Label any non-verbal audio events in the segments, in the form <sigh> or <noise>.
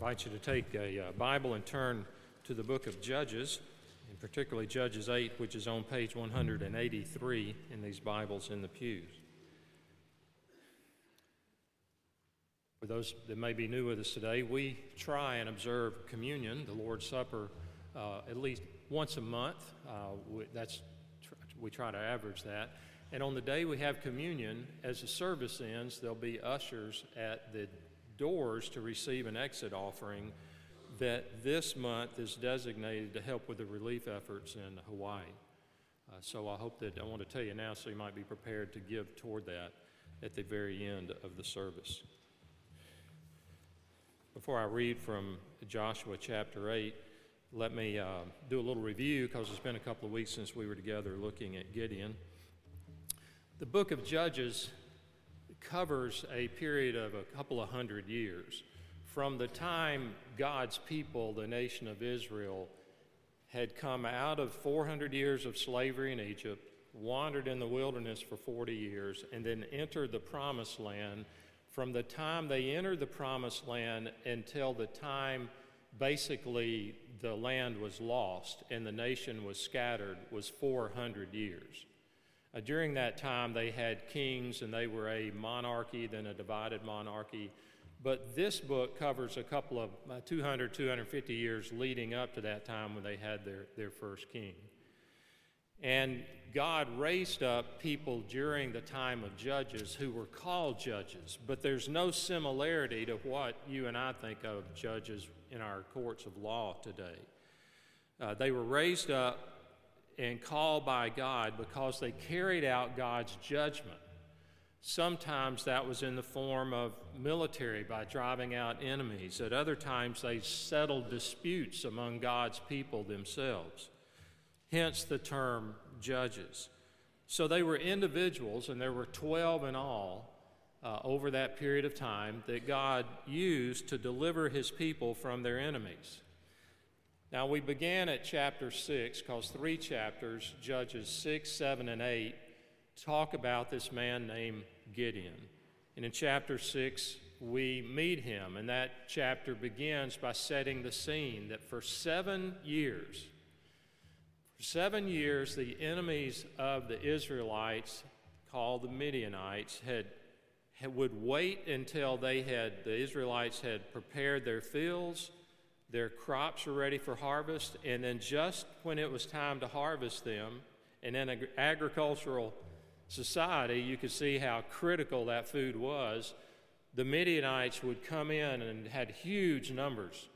invite you to take a uh, Bible and turn to the book of Judges, and particularly Judges 8, which is on page 183 in these Bibles in the pews. For those that may be new with us today, we try and observe communion, the Lord's Supper, uh, at least once a month. Uh, we, that's we try to average that. And on the day we have communion, as the service ends, there'll be ushers at the doors to receive an exit offering that this month is designated to help with the relief efforts in Hawaii. Uh, so I hope that I want to tell you now so you might be prepared to give toward that at the very end of the service. Before I read from Joshua chapter 8, let me uh, do a little review because it's been a couple of weeks since we were together looking at Gideon. The book of Judges covers a period of a couple of hundred years. From the time God's people, the nation of Israel, had come out of 400 years of slavery in Egypt, wandered in the wilderness for 40 years, and then entered the promised land. From the time they entered the promised land until the time basically the land was lost and the nation was scattered was 400 years. Uh, during that time, they had kings and they were a monarchy, then a divided monarchy. But this book covers a couple of uh, 200, 250 years leading up to that time when they had their, their first king. And God raised up people during the time of judges who were called judges, but there's no similarity to what you and I think of judges in our courts of law today. Uh, they were raised up and called by God because they carried out God's judgment. Sometimes that was in the form of military by driving out enemies. At other times, they settled disputes among God's people themselves. Hence the term judges. So they were individuals, and there were 12 in all uh, over that period of time that God used to deliver his people from their enemies. Now, we began at chapter 6 because three chapters, Judges 6, 7, and 8, talk about this man named Gideon. And in chapter 6, we meet him, and that chapter begins by setting the scene that for seven years, for seven years, the enemies of the Israelites, called the Midianites, had, had would wait until they had the Israelites had prepared their fields their crops were ready for harvest, and then just when it was time to harvest them, and in an agricultural society, you could see how critical that food was. The Midianites would come in and had huge numbers.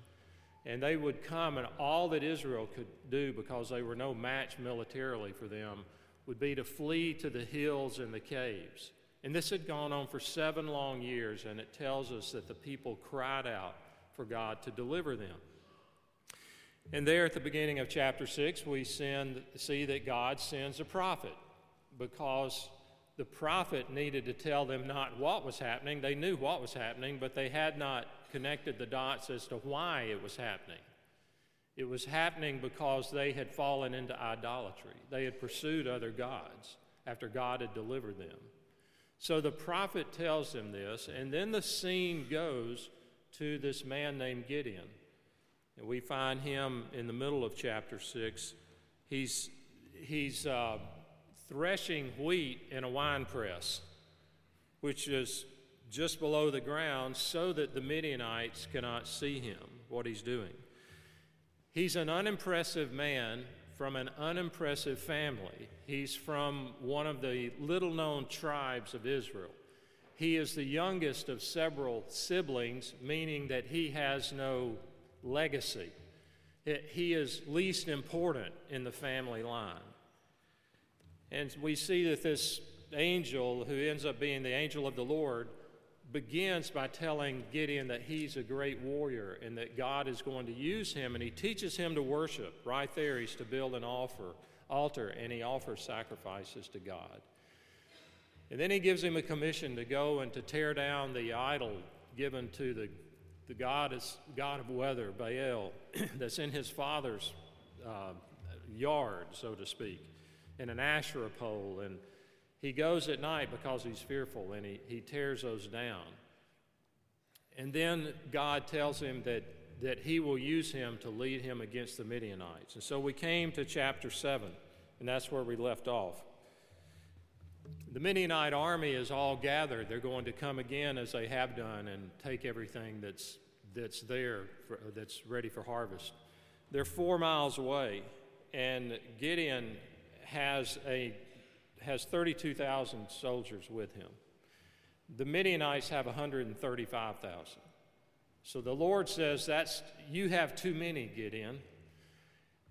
And they would come, and all that Israel could do, because they were no match militarily for them, would be to flee to the hills and the caves. And this had gone on for seven long years, and it tells us that the people cried out for God to deliver them. And there at the beginning of chapter 6, we send, see that God sends a prophet because the prophet needed to tell them not what was happening. They knew what was happening, but they had not connected the dots as to why it was happening. It was happening because they had fallen into idolatry. They had pursued other gods after God had delivered them. So the prophet tells them this, and then the scene goes to this man named Gideon. And we find him in the middle of chapter 6. He's, he's uh, threshing wheat in a wine press, which is just below the ground so that the Midianites cannot see him, what he's doing. He's an unimpressive man from an unimpressive family. He's from one of the little known tribes of Israel. He is the youngest of several siblings, meaning that he has no legacy. He is least important in the family line. And we see that this angel, who ends up being the angel of the Lord, begins by telling Gideon that he's a great warrior and that God is going to use him, and he teaches him to worship. Right there, he's to build an offer, altar, and he offers sacrifices to God. And then he gives him a commission to go and to tear down the idol given to the, the god, is, god of weather, Baal, <clears throat> that's in his father's uh, yard, so to speak, and an Asherah pole. And he goes at night because he's fearful and he, he tears those down. And then God tells him that, that he will use him to lead him against the Midianites. And so we came to chapter 7, and that's where we left off. The Midianite army is all gathered. They're going to come again as they have done and take everything that's, that's there, for, that's ready for harvest. They're four miles away, and Gideon has, a, has 32,000 soldiers with him. The Midianites have 135,000. So the Lord says, That's you have too many, Gideon.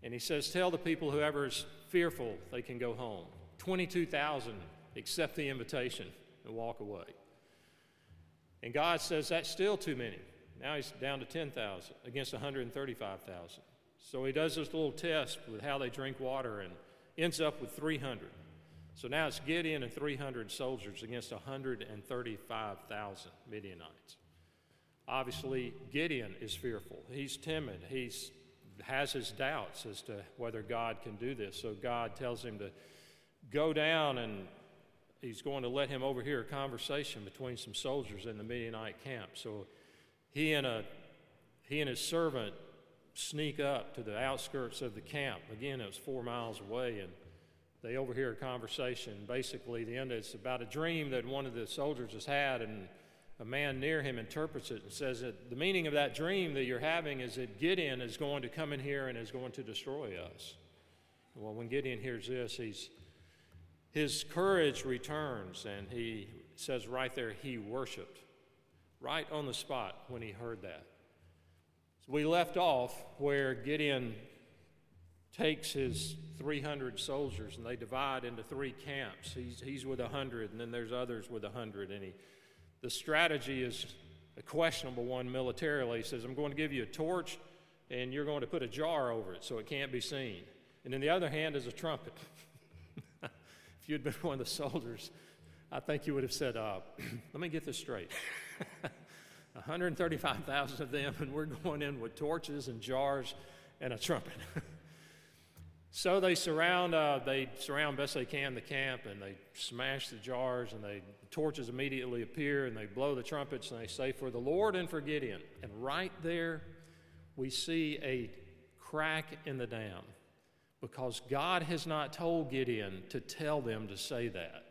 And he says, Tell the people whoever is fearful they can go home. 22,000 accept the invitation and walk away. And God says, That's still too many. Now he's down to 10,000 against 135,000. So he does this little test with how they drink water and ends up with 300. So now it's Gideon and 300 soldiers against 135,000 Midianites. Obviously, Gideon is fearful. He's timid. He has his doubts as to whether God can do this. So God tells him to go down and he's going to let him overhear a conversation between some soldiers in the Midianite camp. So he and, a, he and his servant sneak up to the outskirts of the camp. Again, it was four miles away, and they overhear a conversation. Basically, the end is about a dream that one of the soldiers has had, and a man near him interprets it and says that the meaning of that dream that you're having is that Gideon is going to come in here and is going to destroy us. Well, when Gideon hears this, he's, his courage returns, and he says right there, he worshiped right on the spot when he heard that. So we left off where Gideon takes his 300 soldiers and they divide into three camps. He's, he's with 100, and then there's others with 100. And he, the strategy is a questionable one militarily. He says, I'm going to give you a torch, and you're going to put a jar over it so it can't be seen. And in the other hand is a trumpet. <laughs> if you'd been <laughs> one of the soldiers, I think you would have said, uh, <clears throat> Let me get this straight. <laughs> 135,000 of them, and we're going in with torches and jars and a trumpet. <laughs> so they surround, uh, they surround best they can the camp, and they smash the jars, and they the torches immediately appear, and they blow the trumpets, and they say, "For the Lord and for Gideon." And right there, we see a crack in the dam, because God has not told Gideon to tell them to say that,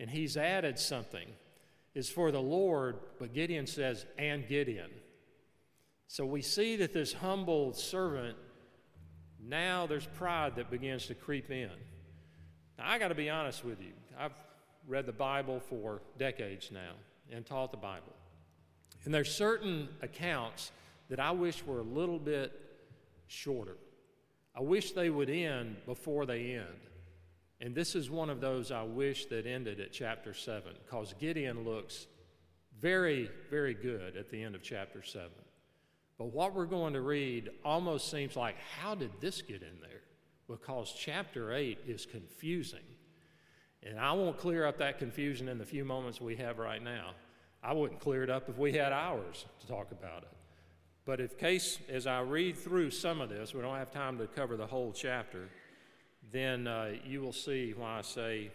and He's added something It's for the Lord, but Gideon says, and Gideon. So we see that this humble servant, now there's pride that begins to creep in. Now, I got to be honest with you. I've read the Bible for decades now and taught the Bible. And there's certain accounts that I wish were a little bit shorter. I wish they would end before they end. And this is one of those I wish that ended at chapter 7, because Gideon looks very, very good at the end of chapter 7. But what we're going to read almost seems like, how did this get in there? Because chapter 8 is confusing. And I won't clear up that confusion in the few moments we have right now. I wouldn't clear it up if we had hours to talk about it. But if case, as I read through some of this, we don't have time to cover the whole chapter then uh, you will see why I say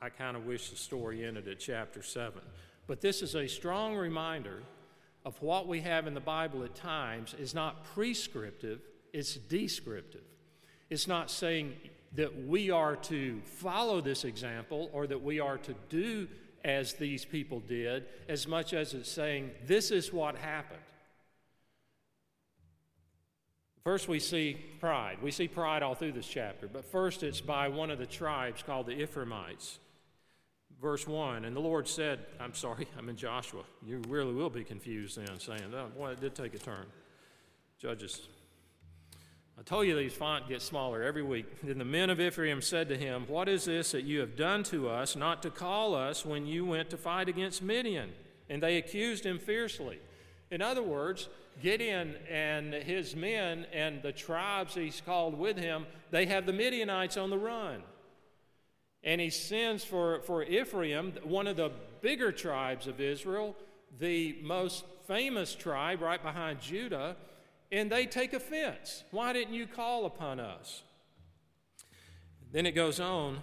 I kind of wish the story ended at chapter 7. But this is a strong reminder of what we have in the Bible at times is not prescriptive, it's descriptive. It's not saying that we are to follow this example or that we are to do as these people did, as much as it's saying this is what happened. First, we see pride. We see pride all through this chapter, but first it's by one of the tribes called the Ephraimites. Verse 1 And the Lord said, I'm sorry, <laughs> I'm in Joshua. You really will be confused then, saying, oh, boy, it did take a turn. Judges. I told you these font get smaller every week. <laughs> Then the men of Ephraim said to him, What is this that you have done to us, not to call us when you went to fight against Midian? And they accused him fiercely. In other words, Gideon and his men and the tribes he's called with him, they have the Midianites on the run. And he sends for, for Ephraim, one of the bigger tribes of Israel, the most famous tribe right behind Judah, and they take offense. Why didn't you call upon us? Then it goes on,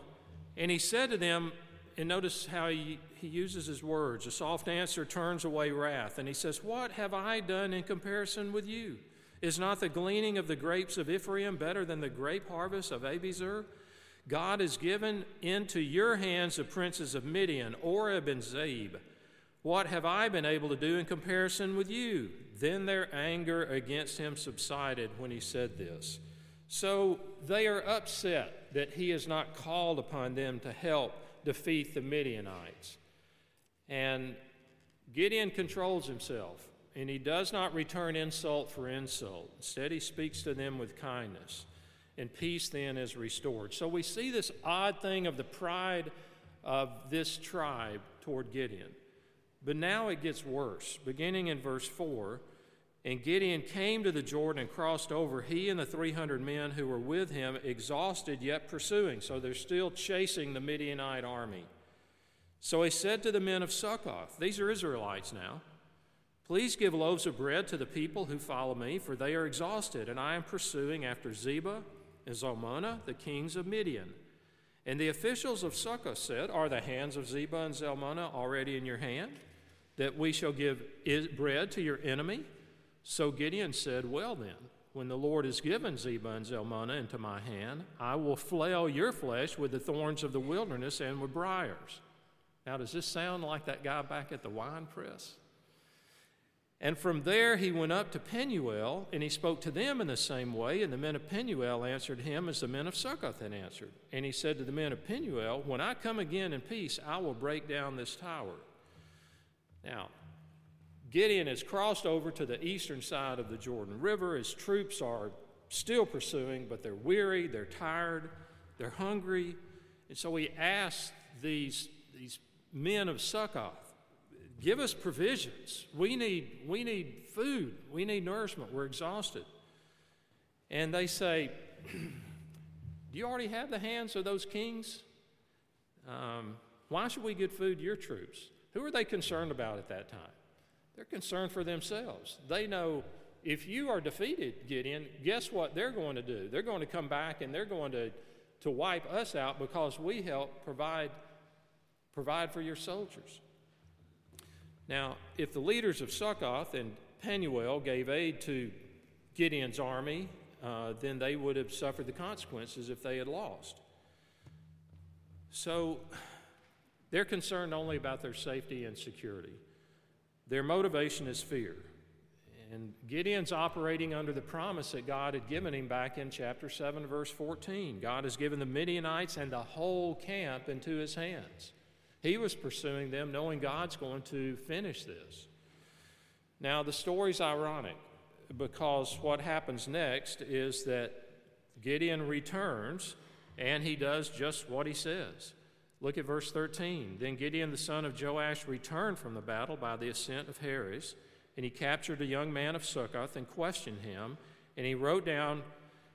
and he said to them, and notice how he, he uses his words. A soft answer turns away wrath. And he says, What have I done in comparison with you? Is not the gleaning of the grapes of Ephraim better than the grape harvest of Abiezer? God has given into your hands the princes of Midian, Oreb and Zeeb. What have I been able to do in comparison with you? Then their anger against him subsided when he said this. So they are upset that he has not called upon them to help defeat the Midianites. And Gideon controls himself, and he does not return insult for insult. Instead, he speaks to them with kindness, and peace then is restored. So we see this odd thing of the pride of this tribe toward Gideon. But now it gets worse. Beginning in verse 4 And Gideon came to the Jordan and crossed over, he and the 300 men who were with him, exhausted yet pursuing. So they're still chasing the Midianite army. So he said to the men of Succoth, These are Israelites now. Please give loaves of bread to the people who follow me, for they are exhausted, and I am pursuing after Zebah and Zalmunna, the kings of Midian. And the officials of Succoth said, Are the hands of Zebah and Zalmunna already in your hand? that we shall give bread to your enemy? So Gideon said, Well then, when the Lord has given Zebah and Zalmunna into my hand, I will flail your flesh with the thorns of the wilderness and with briars. Now, does this sound like that guy back at the wine press? And from there he went up to Penuel, and he spoke to them in the same way. And the men of Penuel answered him as the men of Succoth had answered. And he said to the men of Penuel, When I come again in peace, I will break down this tower. Now, Gideon has crossed over to the eastern side of the Jordan River. His troops are still pursuing, but they're weary, they're tired, they're hungry. And so he asks these, these men of Succoth, give us provisions. We need, we need food, we need nourishment, we're exhausted. And they say, <clears throat> Do you already have the hands of those kings? Um, why should we give food to your troops? Who are they concerned about at that time? They're concerned for themselves. They know if you are defeated, Gideon, guess what they're going to do? They're going to come back and they're going to, to wipe us out because we help provide, provide for your soldiers. Now, if the leaders of Succoth and Penuel gave aid to Gideon's army, uh, then they would have suffered the consequences if they had lost. So, they're concerned only about their safety and security. Their motivation is fear. And Gideon's operating under the promise that God had given him back in chapter 7, verse 14. God has given the Midianites and the whole camp into his hands. He was pursuing them, knowing God's going to finish this. Now, the story's ironic because what happens next is that Gideon returns and he does just what he says. Look at verse 13. Then Gideon the son of Joash returned from the battle by the ascent of Heres, and he captured a young man of Succoth and questioned him, and he wrote down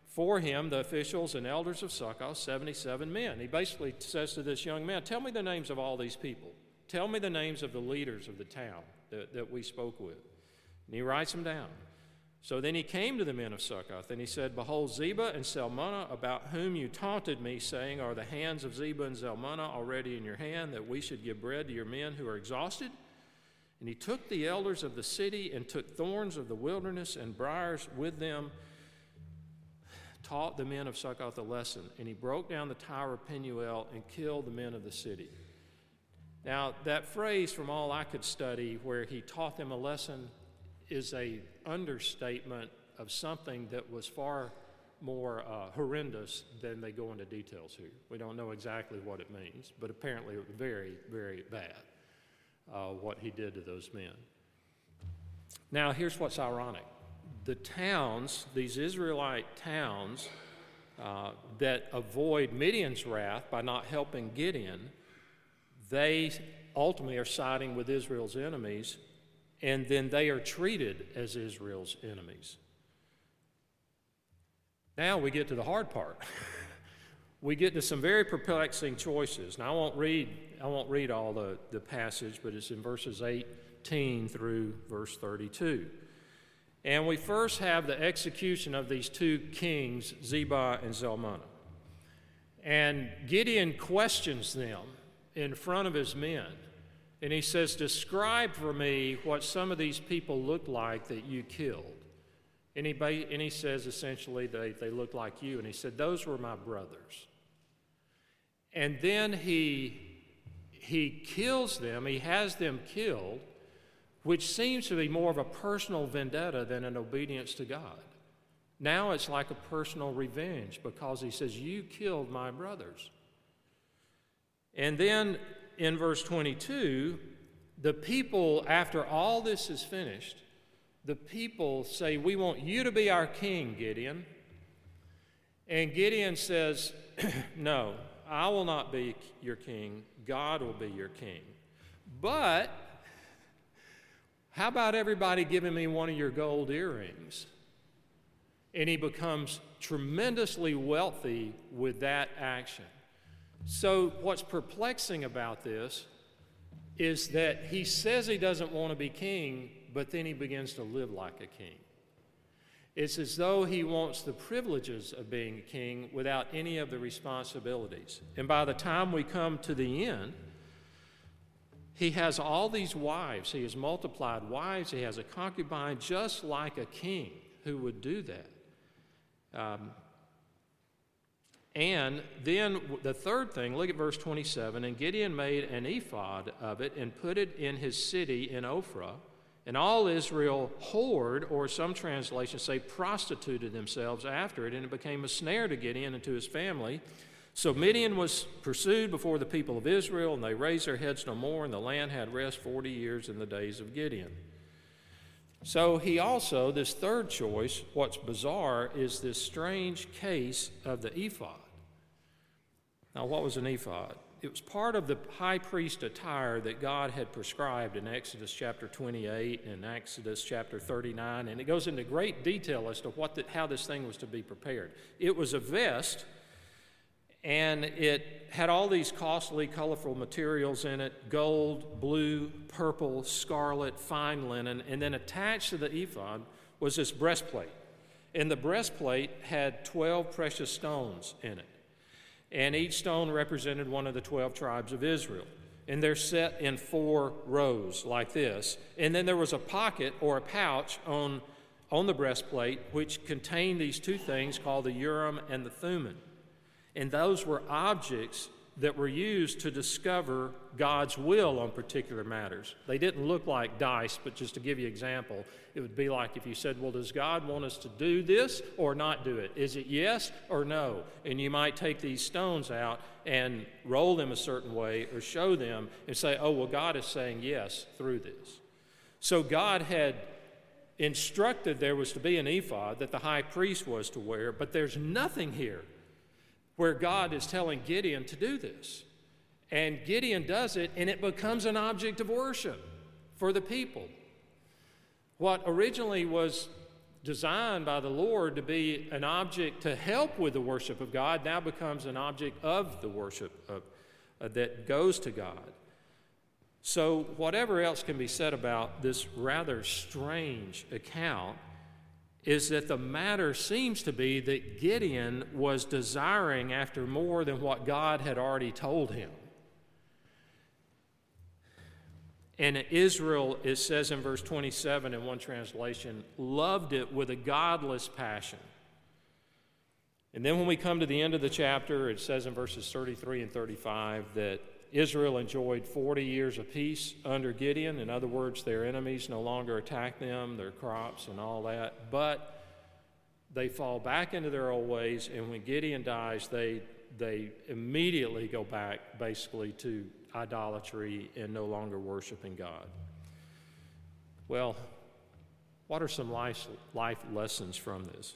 for him the officials and elders of Succoth, 77 men. He basically says to this young man, Tell me the names of all these people. Tell me the names of the leaders of the town that, that we spoke with. And he writes them down. So then he came to the men of Succoth, and he said, Behold, Zebah and Zalmunna, about whom you taunted me, saying, Are the hands of Zebah and Zalmunna already in your hand, that we should give bread to your men who are exhausted? And he took the elders of the city and took thorns of the wilderness and briars with them, taught the men of Succoth a lesson, and he broke down the tower of Penuel and killed the men of the city. Now, that phrase, from all I could study, where he taught them a lesson, is a understatement of something that was far more uh, horrendous than they go into details here. We don't know exactly what it means, but apparently it was very, very bad uh, what he did to those men. Now, here's what's ironic the towns, these Israelite towns, uh, that avoid Midian's wrath by not helping Gideon, they ultimately are siding with Israel's enemies and then they are treated as Israel's enemies. Now we get to the hard part. <laughs> we get to some very perplexing choices. Now I won't read I won't read all the, the passage, but it's in verses 18 through verse 32. And we first have the execution of these two kings, Zebah and Zalmunna. And Gideon questions them in front of his men. And he says, Describe for me what some of these people look like that you killed. And he, and he says essentially they, they look like you. And he said, Those were my brothers. And then he, he kills them, he has them killed, which seems to be more of a personal vendetta than an obedience to God. Now it's like a personal revenge because he says, You killed my brothers. And then in verse 22, the people, after all this is finished, the people say, We want you to be our king, Gideon. And Gideon says, <clears throat> No, I will not be your king. God will be your king. But how about everybody giving me one of your gold earrings? And he becomes tremendously wealthy with that action. So, what's perplexing about this is that he says he doesn't want to be king, but then he begins to live like a king. It's as though he wants the privileges of being a king without any of the responsibilities. And by the time we come to the end, he has all these wives. He has multiplied wives. He has a concubine just like a king who would do that. Um, and then the third thing, look at verse 27. And Gideon made an ephod of it and put it in his city in Ophrah. And all Israel whored, or some translations say prostituted themselves after it, and it became a snare to Gideon and to his family. So Midian was pursued before the people of Israel, and they raised their heads no more, and the land had rest 40 years in the days of Gideon. So he also, this third choice, what's bizarre is this strange case of the ephod. Now, what was an ephod? It was part of the high priest attire that God had prescribed in Exodus chapter 28 and Exodus chapter 39, and it goes into great detail as to what the, how this thing was to be prepared. It was a vest and it had all these costly, colorful materials in it gold, blue, purple, scarlet, fine linen. And then attached to the ephod was this breastplate. And the breastplate had 12 precious stones in it. And each stone represented one of the 12 tribes of Israel. And they're set in four rows like this. And then there was a pocket or a pouch on, on the breastplate which contained these two things called the Urim and the Thummim. And those were objects that were used to discover God's will on particular matters. They didn't look like dice, but just to give you an example, it would be like if you said, Well, does God want us to do this or not do it? Is it yes or no? And you might take these stones out and roll them a certain way or show them and say, Oh, well, God is saying yes through this. So God had instructed there was to be an ephod that the high priest was to wear, but there's nothing here where God is telling Gideon to do this. And Gideon does it, and it becomes an object of worship for the people. What originally was designed by the Lord to be an object to help with the worship of God now becomes an object of the worship of, uh, that goes to God. So, whatever else can be said about this rather strange account, is that the matter seems to be that Gideon was desiring after more than what God had already told him. And Israel, it says in verse 27 in one translation, loved it with a godless passion. And then when we come to the end of the chapter, it says in verses 33 and 35 that Israel enjoyed 40 years of peace under Gideon. In other words, their enemies no longer attack them, their crops, and all that. But they fall back into their old ways, and when Gideon dies, they, they immediately go back basically to idolatry and no longer worshiping God. Well, what are some life, life lessons from this?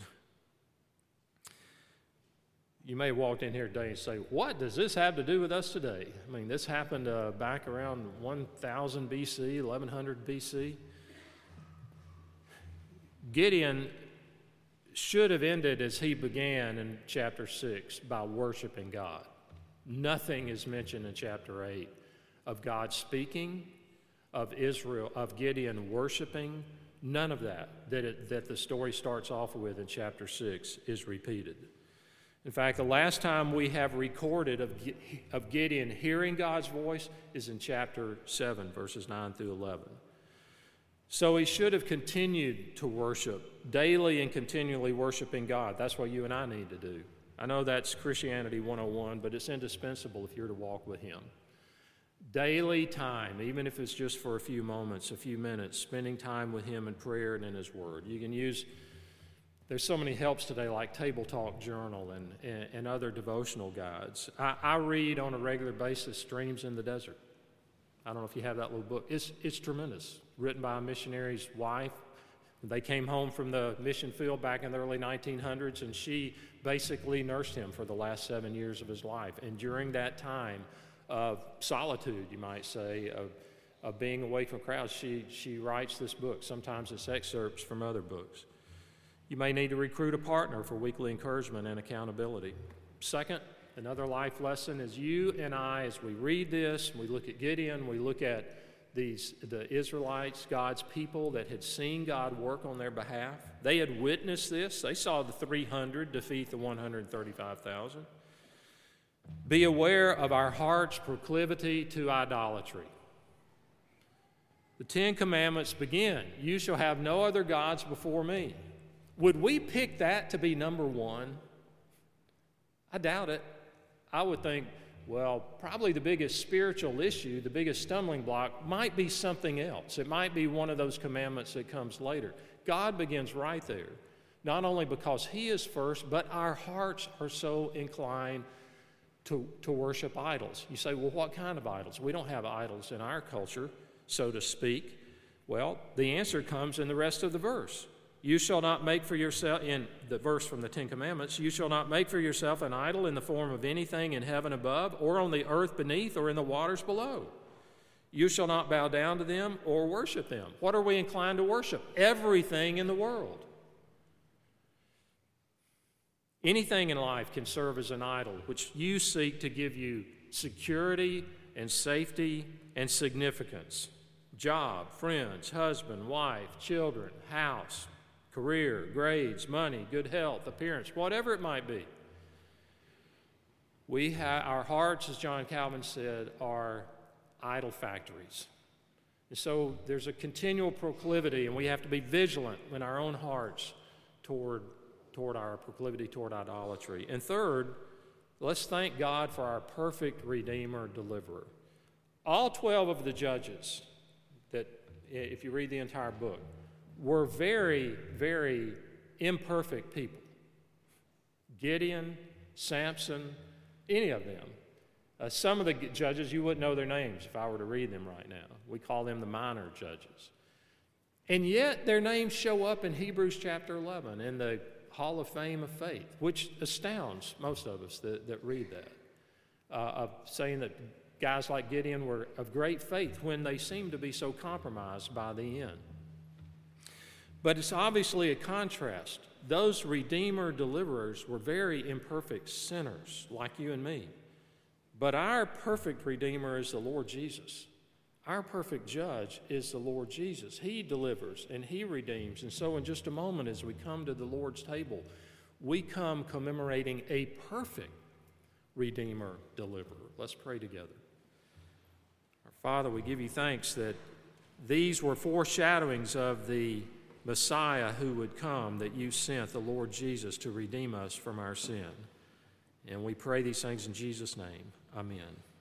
You may have walked in here today and say, What does this have to do with us today? I mean, this happened uh, back around 1000 BC, 1100 BC. Gideon should have ended as he began in chapter 6 by worshiping God. Nothing is mentioned in chapter 8 of God speaking, of Israel, of Gideon worshiping. None of that, that, it, that the story starts off with in chapter 6 is repeated. In fact, the last time we have recorded of, of Gideon hearing God's voice is in chapter 7, verses 9 through 11. So he should have continued to worship, daily and continually worshiping God. That's what you and I need to do. I know that's Christianity 101, but it's indispensable if you're to walk with Him. Daily time, even if it's just for a few moments, a few minutes, spending time with Him in prayer and in His Word. You can use, there's so many helps today like Table Talk Journal and, and, and other devotional guides. I, I read on a regular basis Streams in the Desert. I don't know if you have that little book. It's, it's tremendous, written by a missionary's wife. They came home from the mission field back in the early 1900s, and she basically nursed him for the last seven years of his life. And during that time of solitude, you might say, of, of being away from crowds, she, she writes this book. Sometimes it's excerpts from other books. You may need to recruit a partner for weekly encouragement and accountability. Second, another life lesson is you and I, as we read this, we look at Gideon, we look at these, the Israelites, God's people that had seen God work on their behalf. They had witnessed this. They saw the 300 defeat the 135,000. Be aware of our heart's proclivity to idolatry. The Ten Commandments begin You shall have no other gods before me. Would we pick that to be number one? I doubt it. I would think well, probably the biggest spiritual issue, the biggest stumbling block, might be something else. It might be one of those commandments that comes later. God begins right there, not only because He is first, but our hearts are so inclined to, to worship idols. You say, well, what kind of idols? We don't have idols in our culture, so to speak. Well, the answer comes in the rest of the verse. You shall not make for yourself, in the verse from the Ten Commandments, you shall not make for yourself an idol in the form of anything in heaven above, or on the earth beneath, or in the waters below. You shall not bow down to them or worship them. What are we inclined to worship? Everything in the world. Anything in life can serve as an idol, which you seek to give you security and safety and significance. Job, friends, husband, wife, children, house, career, grades, money, good health, appearance, whatever it might be. We have our hearts, as John Calvin said, are idol factories. And so there's a continual proclivity, and we have to be vigilant in our own hearts toward, toward our proclivity toward idolatry. And third, let's thank God for our perfect Redeemer, Deliverer. All 12 of the judges, that if you read the entire book, were very, very imperfect people. Gideon, Samson, any of them. Uh, some of the judges, you wouldn't know their names if I were to read them right now. We call them the minor judges. And yet their names show up in Hebrews chapter 11 in the Hall of Fame of Faith, which astounds most of us that, that read that. Uh, of saying that guys like Gideon were of great faith when they seemed to be so compromised by the end. But it's obviously a contrast. Those Redeemer deliverers were very imperfect sinners like you and me. But our perfect Redeemer is the Lord Jesus. Our perfect judge is the Lord Jesus. He delivers and He redeems. And so, in just a moment, as we come to the Lord's table, we come commemorating a perfect Redeemer deliverer. Let's pray together. Our Father, we give you thanks that these were foreshadowings of the Messiah who would come, that you sent the Lord Jesus to redeem us from our sin. And we pray these things in Jesus' name. Amen.